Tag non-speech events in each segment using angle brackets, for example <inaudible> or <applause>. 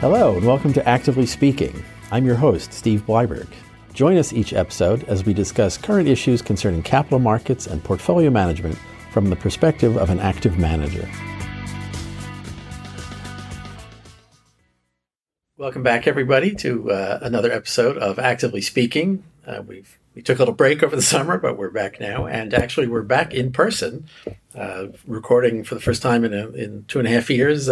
Hello, and welcome to Actively Speaking. I'm your host, Steve Bleiberg. Join us each episode as we discuss current issues concerning capital markets and portfolio management from the perspective of an active manager. Welcome back, everybody, to uh, another episode of Actively Speaking. Uh, we've we took a little break over the summer, but we're back now, and actually we're back in person, uh, recording for the first time in a, in two and a half years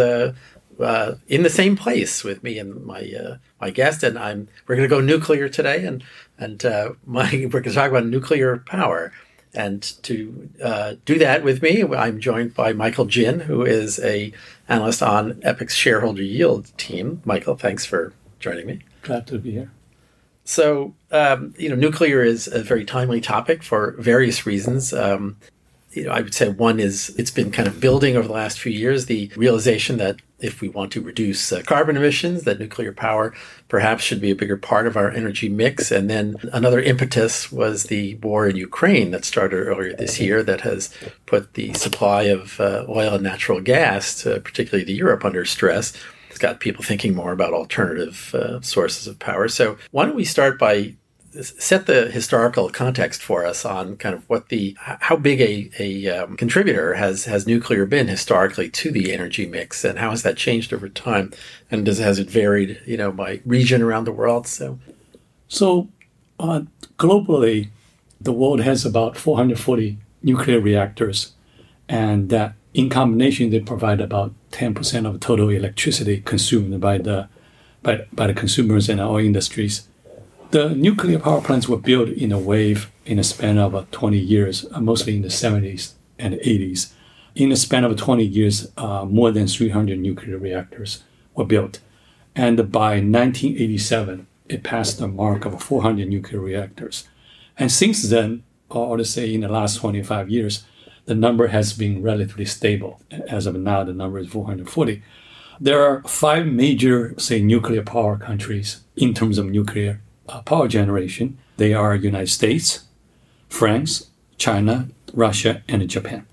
uh, in the same place with me and my uh, my guest, and I'm we're going to go nuclear today, and and uh, my <laughs> we're going to talk about nuclear power. And to uh, do that with me, I'm joined by Michael Jin, who is a analyst on Epoch's shareholder yield team. Michael, thanks for joining me. Glad to be here. So, um, you know, nuclear is a very timely topic for various reasons. Um, you know, I would say one is it's been kind of building over the last few years the realization that if we want to reduce uh, carbon emissions, that nuclear power perhaps should be a bigger part of our energy mix. And then another impetus was the war in Ukraine that started earlier this year that has put the supply of uh, oil and natural gas, to, particularly to Europe, under stress. It's got people thinking more about alternative uh, sources of power. So why don't we start by set the historical context for us on kind of what the how big a, a um, contributor has has nuclear been historically to the energy mix and how has that changed over time? And does has it varied you know by region around the world? So so uh, globally the world has about 440 nuclear reactors and that in combination they provide about 10% of total electricity consumed by the by, by the consumers and our industries the nuclear power plants were built in a wave in a span of uh, 20 years, uh, mostly in the 70s and 80s. In a span of 20 years, uh, more than 300 nuclear reactors were built. And by 1987, it passed the mark of 400 nuclear reactors. And since then, or to say in the last 25 years, the number has been relatively stable. As of now, the number is 440. There are five major, say, nuclear power countries in terms of nuclear power generation, they are United States, France, China, Russia, and Japan.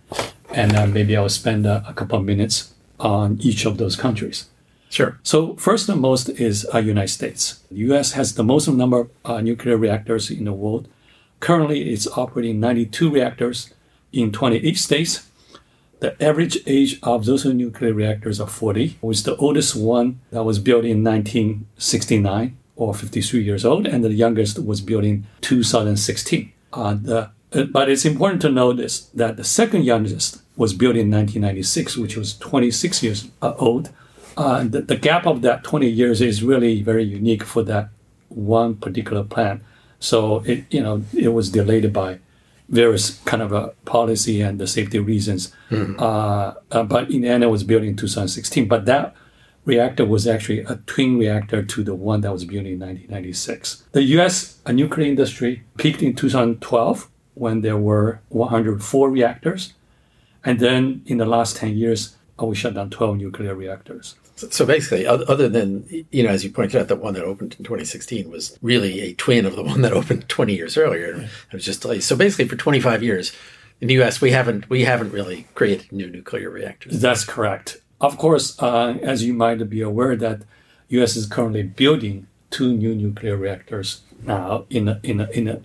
And uh, maybe I'll spend uh, a couple of minutes on each of those countries. Sure. So first and most is uh, United States. The U.S. has the most number of uh, nuclear reactors in the world. Currently, it's operating 92 reactors in 28 states. The average age of those nuclear reactors are 40, with the oldest one that was built in 1969 or 53 years old, and the youngest was built in 2016. Uh, the, uh, but it's important to notice that the second youngest was built in 1996, which was 26 years uh, old. Uh, the, the, gap of that 20 years is really very unique for that one particular plant. So it, you know, it was delayed by various kind of a policy and the safety reasons. Mm-hmm. but in the end, it was built in 2016. But that reactor was actually a twin reactor to the one that was built in 1996. The U.S. nuclear industry peaked in 2012 when there were 104 reactors, and then in the last 10 years, uh, we shut down 12 nuclear reactors. So basically, other than, you know, as you pointed out, that one that opened in 2016 was really a twin of the one that opened 20 years earlier. It was just delayed. So basically, for 25 years in the U.S., we haven't we haven't really created new nuclear reactors. That's correct. Of course, uh, as you might be aware, that U.S. is currently building two new nuclear reactors now in a, in a, in a,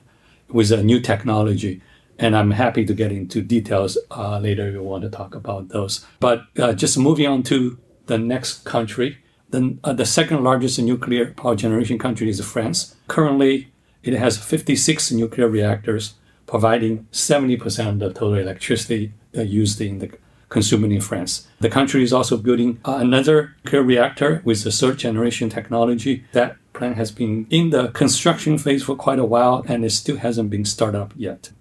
with a new technology, and I'm happy to get into details uh, later if you want to talk about those. But uh, just moving on to the next country, the, uh, the second largest nuclear power generation country is France. Currently, it has 56 nuclear reactors, providing 70% of total electricity uh, used in the consuming in France. The country is also building uh, another nuclear reactor with the third generation technology. That plant has been in the construction phase for quite a while and it still hasn't been started up yet.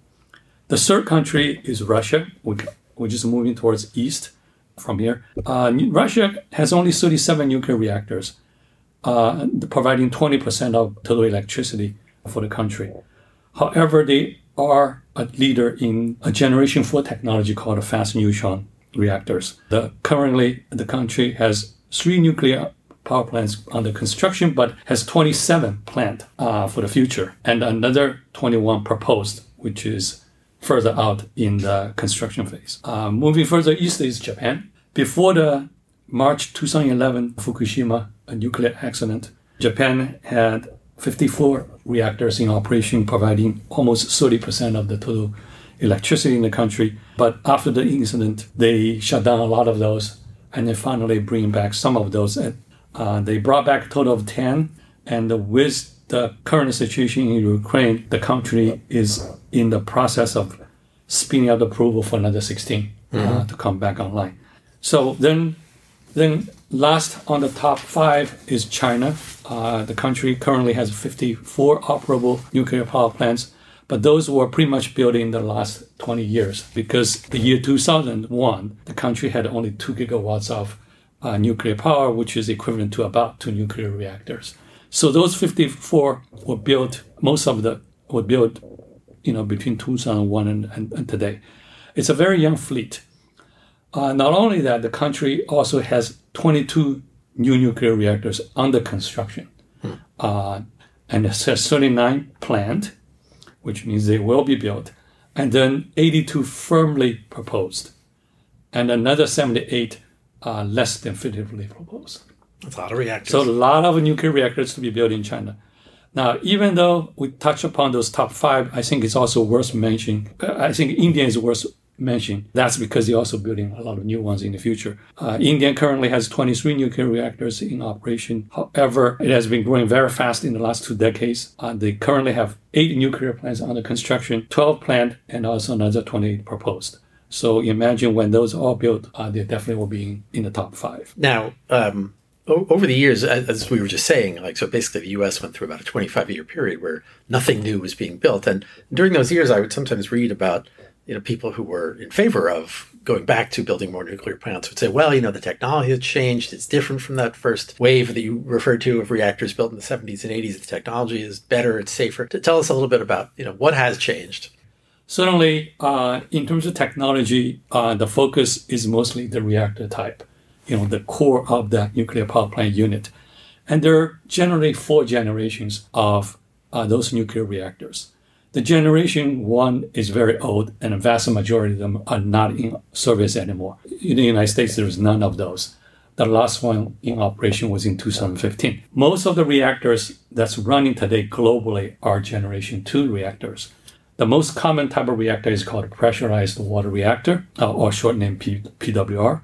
The third country is Russia. We're just moving towards east from here. Uh, Russia has only 37 nuclear reactors, uh, providing 20% of total electricity for the country. However, they are a leader in a generation 4 technology called a fast neutron reactors. The, currently, the country has three nuclear power plants under construction, but has 27 planned uh, for the future, and another 21 proposed, which is further out in the construction phase. Uh, moving further east is Japan. Before the March 2011 Fukushima nuclear accident. Japan had 54 reactors in operation, providing almost 30% of the total electricity in the country. But after the incident, they shut down a lot of those and then finally bring back some of those. Uh, they brought back a total of 10. And with the current situation in Ukraine, the country is in the process of spinning the approval for another 16 uh, mm-hmm. uh, to come back online. So then, then last on the top five is China. Uh, the country currently has 54 operable nuclear power plants, but those were pretty much built in the last 20 years because the year 2001, the country had only two gigawatts of uh, nuclear power, which is equivalent to about two nuclear reactors. So those 54 were built, most of them were built, you know, between 2001 and, and, and today. It's a very young fleet. Uh, not only that, the country also has 22 new nuclear reactors under construction. Hmm. Uh, and it has 39 planned, which means they will be built, and then 82 firmly proposed, and another 78 uh, less definitively proposed. That's a lot of reactors. So a lot of nuclear reactors to be built in China. Now, even though we touch upon those top five, I think it's also worth mentioning. Uh, I think India is worth mentioning. That's because they're also building a lot of new ones in the future. Uh, India currently has 23 nuclear reactors in operation. However, it has been growing very fast in the last two decades. Uh, they currently have eight nuclear plants under construction, 12 planned, and also another 28 proposed. So imagine when those are all built, uh, they definitely will be in, the top five. Now, um, over the years, as we were just saying, like so, basically the U.S. went through about a 25 year period where nothing new was being built, and during those years, I would sometimes read about you know people who were in favor of going back to building more nuclear plants would say, well, you know, the technology has changed; it's different from that first wave that you referred to of reactors built in the 70s and 80s. The technology is better, it's safer. Tell us a little bit about you know what has changed. Certainly, uh, in terms of technology, uh, the focus is mostly the reactor type you know, the core of the nuclear power plant unit. And there are generally four generations of uh, those nuclear reactors. The generation one is very old, and a vast majority of them are not in service anymore. In the United States, there is none of those. The last one in operation was in 2015. Most of the reactors that's running today globally are generation two reactors. The most common type of reactor is called a pressurized water reactor, uh, or short name P- PWR.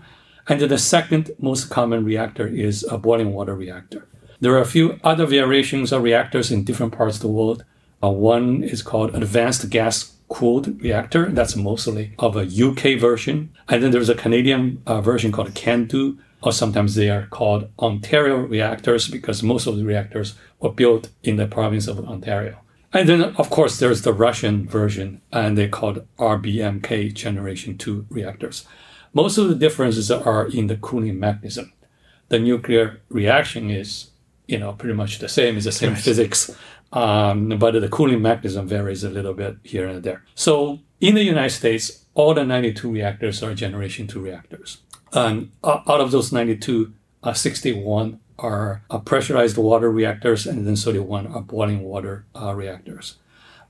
And the second most common reactor is a boiling water reactor. There are a few other variations of reactors in different parts of the world. Uh, one is called advanced gas cooled reactor. That's mostly of a UK version. And then there's a Canadian uh, version called CANDU, or sometimes they are called Ontario reactors because most of the reactors were built in the province of Ontario. And then, of course, there's the Russian version, and they're called RBMK Generation 2 reactors. Most of the differences are in the cooling mechanism. The nuclear reaction is, you know, pretty much the same. It's the same right. physics, um, but the cooling mechanism varies a little bit here and there. So in the United States, all the 92 reactors are Generation 2 reactors. And out of those 92, uh, 61 are uh, pressurized water reactors, and then 31 are boiling water uh, reactors.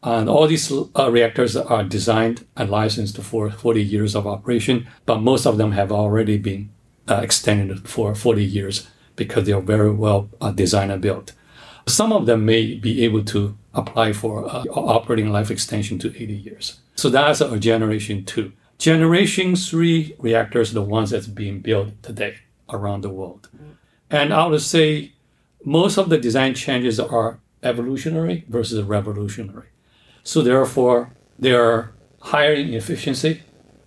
And all these uh, reactors are designed and licensed for 40 years of operation, but most of them have already been uh, extended for 40 years because they are very well uh, designed and built. Some of them may be able to apply for uh, operating life extension to 80 years. So that's a generation two. Generation three reactors are the ones that's being built today around the world. And I would say most of the design changes are evolutionary versus revolutionary. So therefore, they are higher in efficiency,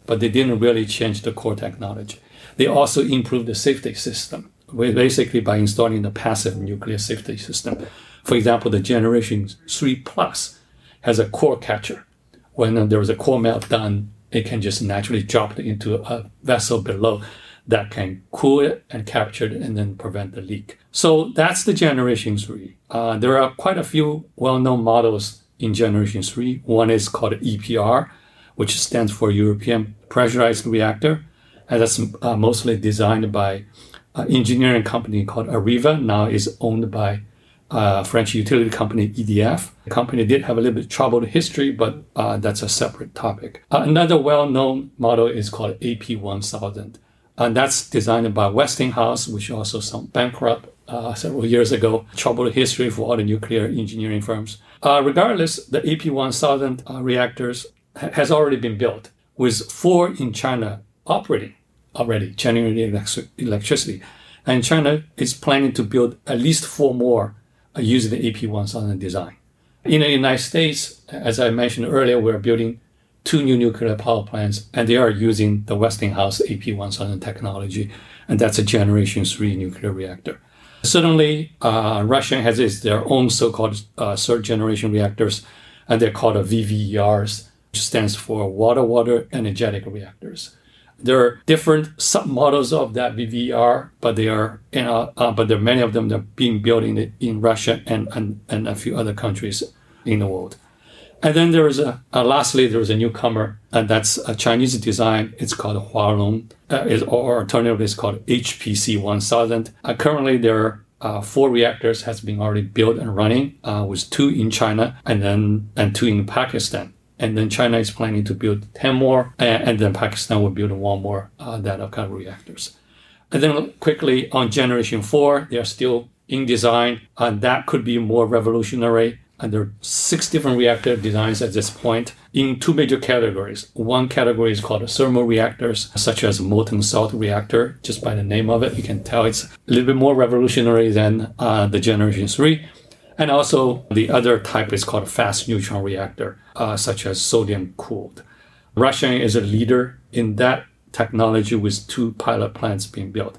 but they didn't really change the core technology. They also improved the safety system, basically by installing the passive nuclear safety system. For example, the Generation 3 Plus has a core catcher. When there is a core meltdown, it can just naturally drop it into a vessel below that can cool it and capture it and then prevent the leak. So that's the Generation 3. Uh, there are quite a few well-known models in generation three. One is called EPR, which stands for European Pressurized Reactor, and that's uh, mostly designed by engineering company called Areva. Now is owned by uh, French utility company EDF. The company did have a little bit troubled history, but uh, that's a separate topic. Uh, another well-known model is called AP1000, and that's designed by Westinghouse, which also some bankrupt uh, several years ago. Troubled history for all the nuclear engineering firms. Uh, regardless, the AP1000 uh, reactors ha- has already been built, with four in China operating already, generating elect- electricity. And China is planning to build at least four more uh, using the AP1000 design. In the United States, as I mentioned earlier, we're building two new nuclear power plants, and they are using the Westinghouse AP1000 technology, and that's a Generation 3 nuclear reactor. Certainly, uh, Russia has its, their own so-called uh, third generation reactors, and they're called the VVERs, which stands for water-water energetic reactors. There are different submodels of that VVR, but they are, you know, uh, but there are many of them that are being built in, in Russia and, and, and a few other countries in the world. And then there is a, uh, lastly, there is a newcomer, and that's a Chinese design. It's called Hualong, uh, is, or alternatively, it's called HPR 1000. Uh, currently, there are uh, four reactors has been already built and running, uh, with two in China and then and two in Pakistan. And then China is planning to build 10 more, and, and then Pakistan will build one more uh, that kind of reactors. And then quickly on generation four, they are still in design, and that could be more revolutionary and there are six different reactor designs at this point in two major categories. One category is called thermal reactors, such as molten salt reactor. Just by the name of it, you can tell it's a little bit more revolutionary than uh, the Generation 3. And also, the other type is called a fast neutron reactor, uh, such as sodium cooled. Russia is a leader in that technology with two pilot plants being built.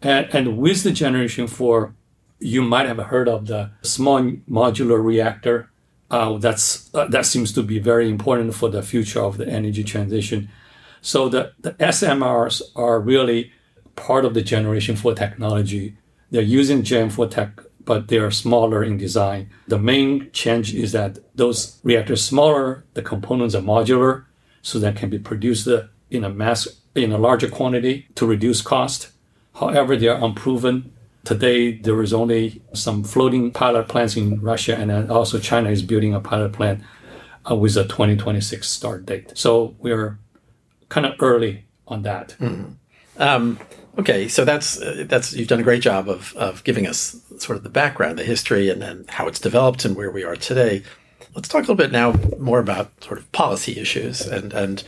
And, and with the Generation 4 you might have heard of the small modular reactor. Uh, that's uh, that seems to be very important for the future of the energy transition. So the, the SMRs are really part of the generation four technology. They're using Gen 4 tech, but they are smaller in design. The main change is that those reactors smaller, the components are modular, so that can be produced in a mass in a larger quantity to reduce cost. However, they are unproven Today, there is only some floating pilot plants in Russia, and also China is building a pilot plant uh, with a 2026 start date. So we're kind of early on that. Mm-hmm. Um, okay, so that's uh, that's you've done a great job of of giving us sort of the background, the history, and then how it's developed and where we are today. Let's talk a little bit now more about sort of policy issues and and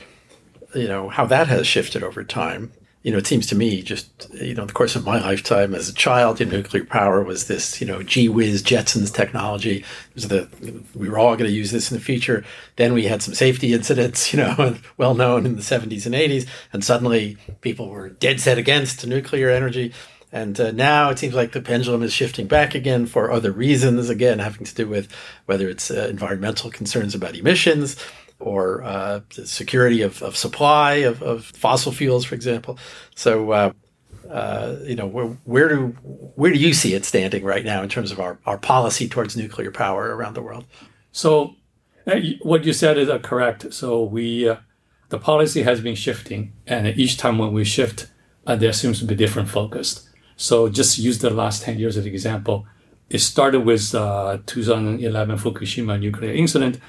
you know how that has shifted over time you know, it seems to me just, you know, the course of my lifetime as a child, you know, nuclear power was this, you know, gee whiz Jetsons technology. It was the, we were all going to use this in the future. Then we had some safety incidents, <laughs> you know, well known in the 70s and 80s. And suddenly people were dead set against nuclear energy. And uh, now it seems like the pendulum is shifting back again for other reasons, again, having to do with whether it's uh, environmental concerns about emissions or uh, security of, of supply of, of, fossil fuels, for example. So, uh, uh, you know, where, where, do where do you see it standing right now in terms of our, our policy towards nuclear power around the world? So, uh, what you said is uh, correct. So we uh, the policy has been shifting, and each time when we shift, there seems to be different focus. So just use the last ten years as an example. It started with 2011 Fukushima nuclear incident.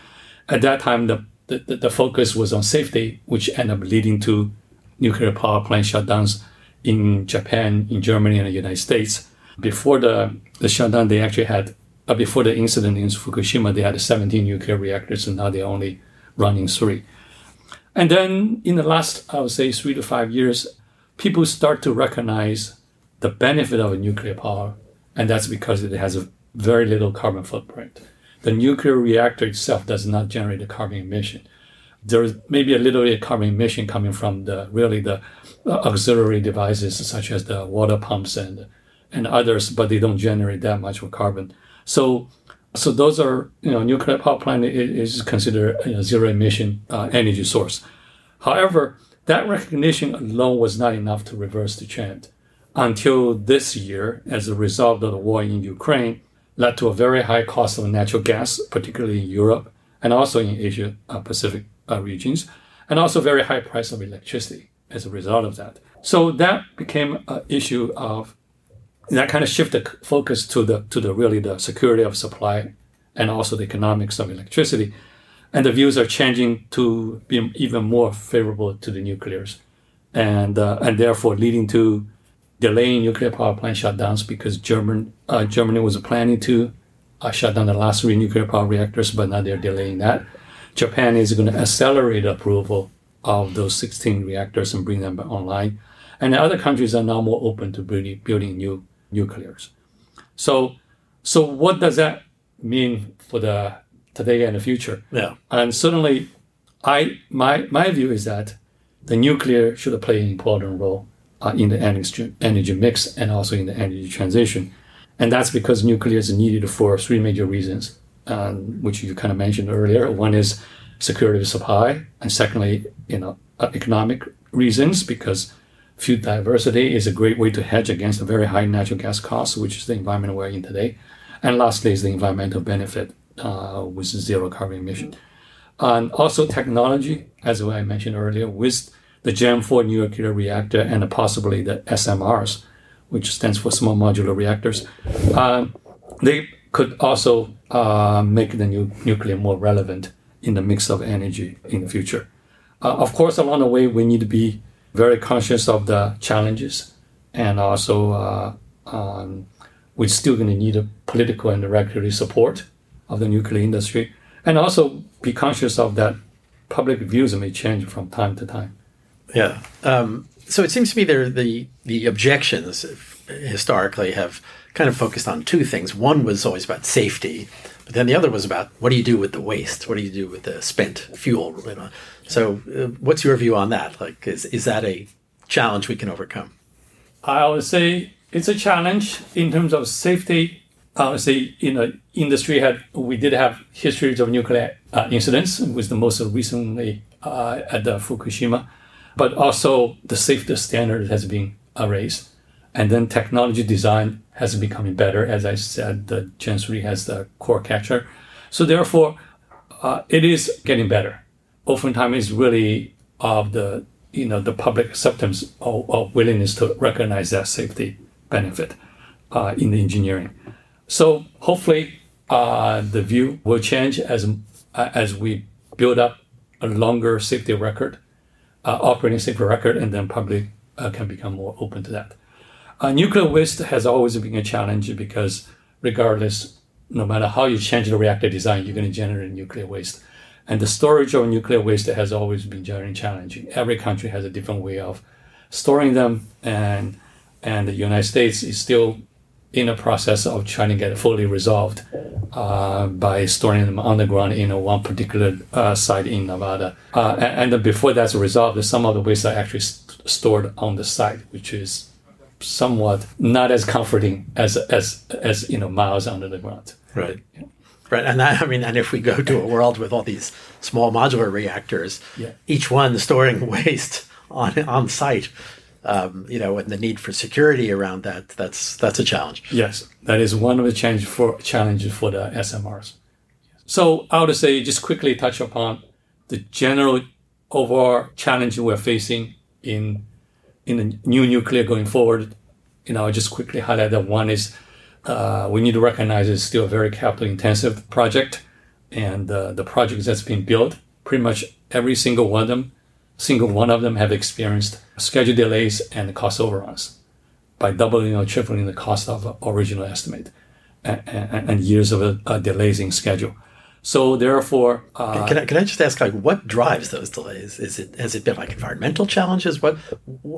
At that time, the the, the, focus was on safety, which ended up leading to nuclear power plant shutdowns in Japan, in Germany, and the United States. Before the, the shutdown, they actually had, uh, before the incident in Fukushima, they had 17 nuclear reactors, and now they're only running three. And then in the last, I would say, three to five years, people start to recognize the benefit of nuclear power, and that's because it has a very little carbon footprint the nuclear reactor itself does not generate a carbon emission. There's maybe a little bit of carbon emission coming from the really the uh, auxiliary devices such as the water pumps and and others, but they don't generate that much of carbon. So so those are you know nuclear power plant is considered a zero emission uh, energy source. However, that recognition alone was not enough to reverse the trend until this year, as a result of the war in Ukraine led to a very high cost of natural gas, particularly in Europe and also in Asia uh, Pacific uh, regions, and also very high price of electricity as a result of that. So that became an issue of that kind of shifted focus to the to the really the security of supply and also the economics of electricity. And the views are changing to be even more favorable to the nuclears, and uh, and therefore leading to delaying nuclear power plant shutdowns because German, uh, Germany was planning to uh, shut down the last three nuclear power reactors, but now they're delaying that. Japan is going to accelerate approval of those 16 reactors and bring them online. And other countries are now more open to building, building new nuclears. So, so what does that mean for the today and the future? Yeah. And certainly, I my my view is that the nuclear should play an important role uh, in the energy, energy mix and also in the energy transition. And that's because nuclear is needed for three major reasons, um, which you kind of mentioned earlier. One is security of supply, and secondly, you know, uh, economic reasons because fuel diversity is a great way to hedge against the very high natural gas costs, which is the environment we're in today. And lastly, is the environmental benefit uh, with zero carbon emission. And also technology, as I mentioned earlier, with the Gen 4 nuclear reactor and possibly the SMRs, which stands for small modular reactors, uh, they could also uh, make the new nuclear more relevant in the mix of energy in the future. Uh, of course, along the way, we need to be very conscious of the challenges, and also uh, um, we're still going to need a political and regulatory support of the nuclear industry, and also be conscious of that public views may change from time to time. Yeah. Um, so it seems to me there the the objections historically have kind of focused on two things. One was always about safety, but then the other was about what do you do with the waste? What do you do with the spent fuel? You know? So, uh, what's your view on that? Like, is is that a challenge we can overcome? I would say it's a challenge in terms of safety. I would say you know industry had we did have histories of nuclear uh, incidents, with the most recently uh, at the Fukushima, but also the safety standard has been raised, and then technology design has becoming better. As I said, the Gen 3 has the core catcher. So therefore, uh, it is getting better. Oftentimes, it's really of the you know the public acceptance or, or willingness to recognize that safety benefit uh, in the engineering. So hopefully, uh, the view will change as uh, as we build up a longer safety record, uh, operating safety record, and then public uh, can become more open to that. Uh, nuclear waste has always been a challenge because, regardless, no matter how you change the reactor design, you're going to generate nuclear waste. And the storage of nuclear waste has always been very challenging. Every country has a different way of storing them, and and the United States is still in a process of trying to get fully resolved uh, by storing them underground in one particular uh, site in Nevada. Uh, and, and, before that's resolved, some of the waste are actually st- stored on the site, which is somewhat not as comforting as as as you know miles under the ground. Right. Yeah. Right, and I mean, and if we go to a world with all these small modular reactors, yeah. each one storing <laughs> waste on on site, um, you know, and the need for security around that, that's that's a challenge. Yes, that is one of the challenge for challenges for the SMRs. So I would say just quickly touch upon the general overall challenge we're facing in in the new nuclear going forward, you know, I'll just quickly highlight that one is uh, we need to recognize it's still a very capital intensive project. And uh, the projects that's been built, pretty much every single one of them, single one of them have experienced schedule delays and cost overruns by doubling or tripling the cost of original estimate and, and, and years of uh, delays in schedule. So therefore, uh, can I can I just ask like what drives those delays? Is it has it been like environmental challenges? What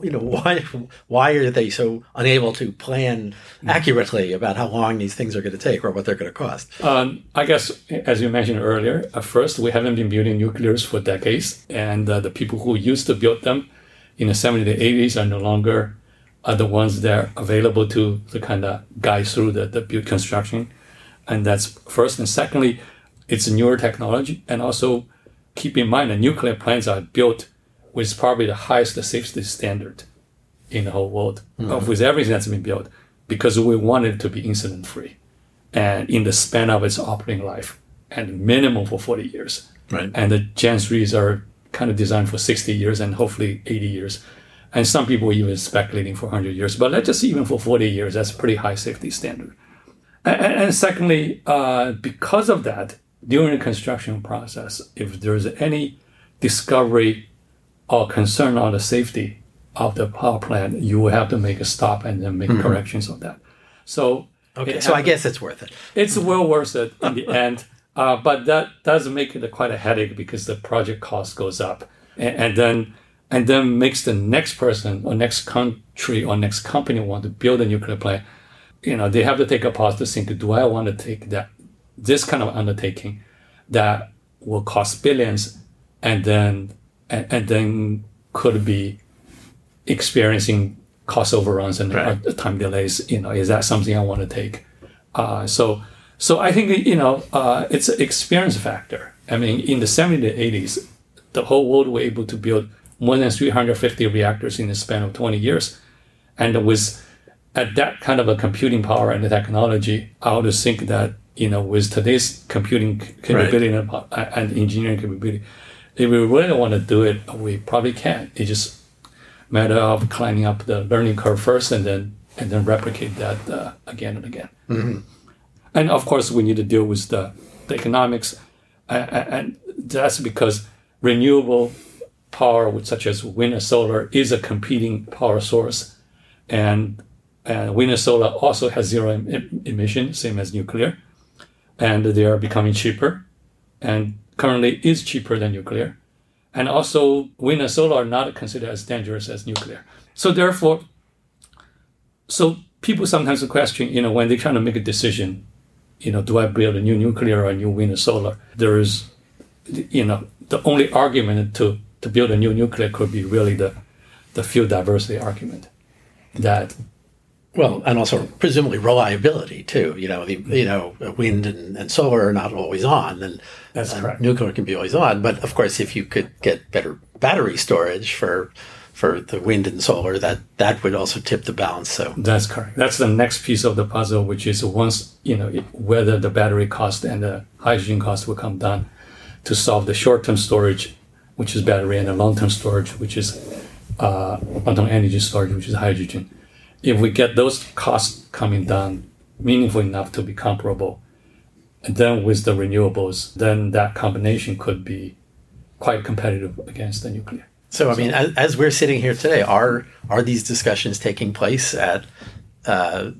you know why why are they so unable to plan accurately about how long these things are going to take or what they're going to cost? Um, I guess as you mentioned earlier, at first we haven't been building nuclears for decades, and uh, the people who used to build them in the 70s and 80s are no longer are the ones that are available to the kind of guide through the, the build construction, and that's first. And secondly it's a newer technology, and also keep in mind that nuclear plants are built with probably the highest safety standard in the whole world mm-hmm. of with everything that's been built because we want it to be incident free and in the span of its operating life and minimum for 40 years. Right. And the Gen 3s are kind of designed for 60 years and hopefully 80 years. And some people even speculating for 100 years. But let's just even for 40 years, that's a pretty high safety standard. And, and secondly, uh, because of that, during the construction process, if there's any discovery or concern on the safety of the power plant, you will have to make a stop and then make corrections on that. So Okay, so I guess it's worth it. it's well worth it in the end. Uh, but that does make it quite a headache because the project cost goes up, and, and then and then makes the next person or next country or next company want to build a nuclear plant. You know, they have to take a pause to think: Do I want to take that this kind of undertaking that will cost billions, and then and, and then could be experiencing cost overruns and Right. uh, time delays. You know, is that something I want to take? Uh, so, so I think you know uh, it's an experience factor. I mean, in the 70s to 80s, the whole world were able to build more than 350 reactors in the span of 20 years, and with at that kind of a computing power and the technology, I would think that you know with today's computing capability and, uh, and engineering capability, if we really want to do it, we probably can. It's just matter of climbing up the learning curve first and then and then replicate that uh, again and again. And of course, we need to deal with the, the economics, uh, and that's because renewable power, such as wind and solar, is a competing power source, and and wind and solar also has zero em- emission, same as nuclear, and they are becoming cheaper, and currently is cheaper than nuclear, and also wind and solar are not considered as dangerous as nuclear. So therefore, so people sometimes question, you know, when they're trying to make a decision, you know, do I build a new nuclear or a new wind or solar? There is, you know, the only argument to, to build a new nuclear could be really the, the fuel diversity argument. That Well, and also presumably reliability too. You know, the you know wind and, and solar are not always on, and That's correct. Nuclear can be always on, but of course, if you could get better battery storage for for the wind and solar, that that would also tip the balance. So That's correct. That's the next piece of the puzzle, which is once you know it- whether the battery cost and the hydrogen cost will come down to solve the short-term storage, which is battery, and the long-term storage, which is uh, long-term energy storage, which is hydrogen. If we get those costs coming down meaningful enough to be comparable, and then with the renewables, then that combination could be quite competitive against the nuclear. So I mean, as, as we're sitting here today, are are these discussions taking place at? Uh,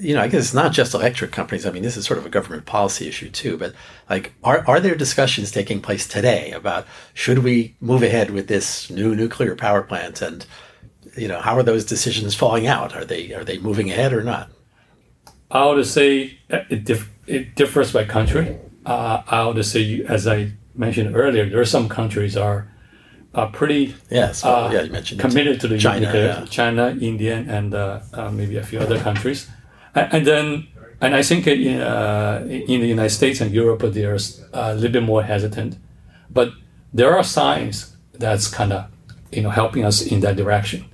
you know, I guess it's not just electric companies. I mean, this is sort of a government policy issue too. But like, are are there discussions taking place today about should we move ahead with this new nuclear power plant? And you know, how are those decisions falling out? Are they are they moving ahead or not? I would say it, dif- it differs by country. Uh, I would say, as I mentioned earlier, there are some countries are are pretty Yes. Well, yeah, you mentioned committed to the China, nuclear. yeah. China, India, and uh, uh, maybe a few other countries. And, and then, and I think in, uh, in the United States and Europe, they're a little bit more hesitant. But there are signs that's kind of you know helping us in that direction,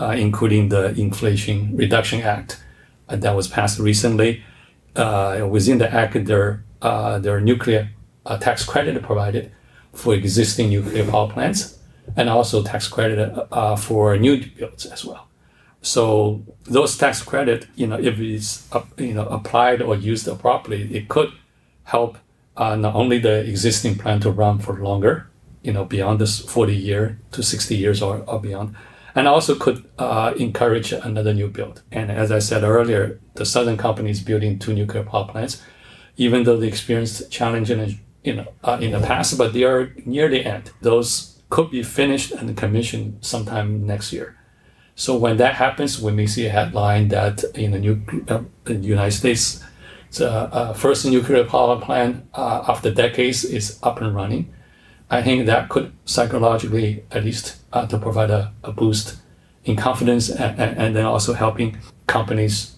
uh, including the Inflation Reduction Act uh, that was passed recently. Uh, within the act, there uh, there are nuclear tax credit provided for existing nuclear power plants, and also tax credit for new builds as well. So those tax credit, you know, if it's you know applied or used properly, it could help uh, not only the existing plant to run for longer, you know, beyond this 40 year to 60 years or, or beyond, and also could uh, encourage another new build. And as I said earlier, the Southern company is building two nuclear power plants, even though they experienced challenge in, know, uh, in the past, but they are near the end. Those could be finished and commissioned sometime next year. So when that happens, we may see a headline that in the, new, uh, the United States, the uh, first nuclear power plant uh, after decades is up and running. I think that could psychologically, at least, uh, to provide a, a boost in confidence and, and, and then also helping companies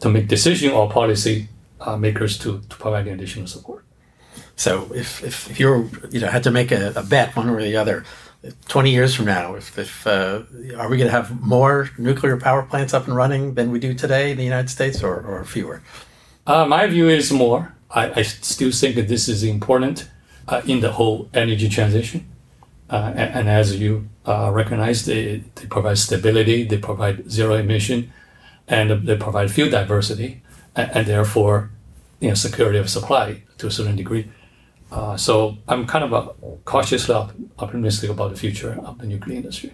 to make decision or policy uh, makers to, to provide additional support. So if, if, if you're you know had to make a, a bet one way or the other, twenty years from now, if, if uh, are we going to have more nuclear power plants up and running than we do today in the United States, or, or fewer? Uh, my view is more. I, I still think that this is important uh, in the whole energy transition. Uh, and, and as you uh, recognize, they, they provide stability, they provide zero emission, and they provide fuel diversity, and, and therefore, you know, security of supply to a certain degree. Uh, so I'm kind of uh cautiously op- optimistic about the future of the nuclear industry.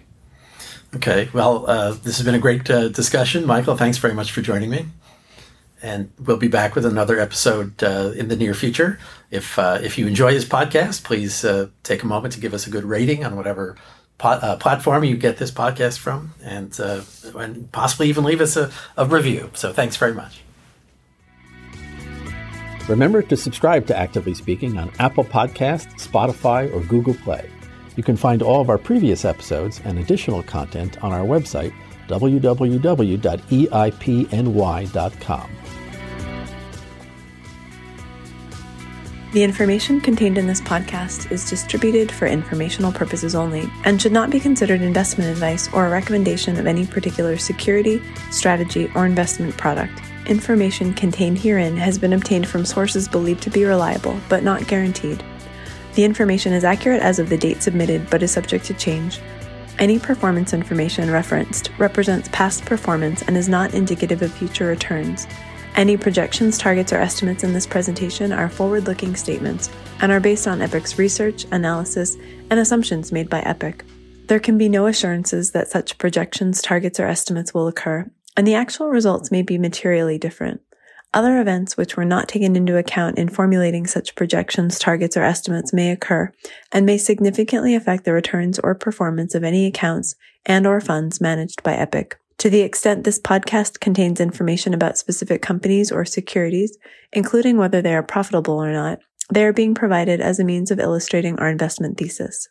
Okay. Well, uh, this has been a great uh, discussion. Michael, thanks very much for joining me. And we'll be back with another episode uh, in the near future. If uh, if you enjoy this podcast, please uh, take a moment to give us a good rating on whatever uh, platform you get this podcast from, and and possibly even leave us a, a review. So thanks very much. Remember to subscribe to Actively Speaking on Apple Podcasts, Spotify, or Google Play. You can find all of our previous episodes and additional content on our website, www.eipny.com. The information contained in this podcast is distributed for informational purposes only and should not be considered investment advice or a recommendation of any particular security, strategy, or investment product. Information contained herein has been obtained from sources believed to be reliable, but not guaranteed. The information is accurate as of the date submitted but is subject to change. Any performance information referenced represents past performance and is not indicative of future returns. Any projections, targets, or estimates in this presentation are forward looking statements and are based on Epoch's research, analysis, and assumptions made by Epoch. There can be no assurances that such projections, targets, or estimates will occur, and the actual results may be materially different. Other events which were not taken into account in formulating such projections, targets, or estimates may occur and may significantly affect the returns or performance of any accounts and or funds managed by Epoch. To the extent this podcast contains information about specific companies or securities, including whether they are profitable or not, they are being provided as a means of illustrating our investment thesis.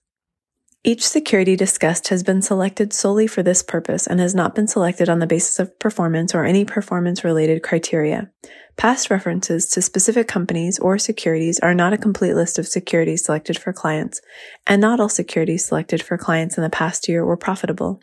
Each security discussed has been selected solely for this purpose and has not been selected on the basis of performance or any performance related criteria. Past references to specific companies or securities are not a complete list of securities selected for clients, and not all securities selected for clients in the past year were profitable.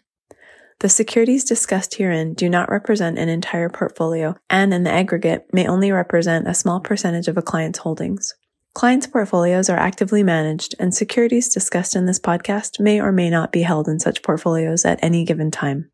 The securities discussed herein do not represent an entire portfolio and in the aggregate may only represent a small percentage of a client's holdings. Clients' portfolios are actively managed, and securities discussed in this podcast may or may not be held in such portfolios at any given time.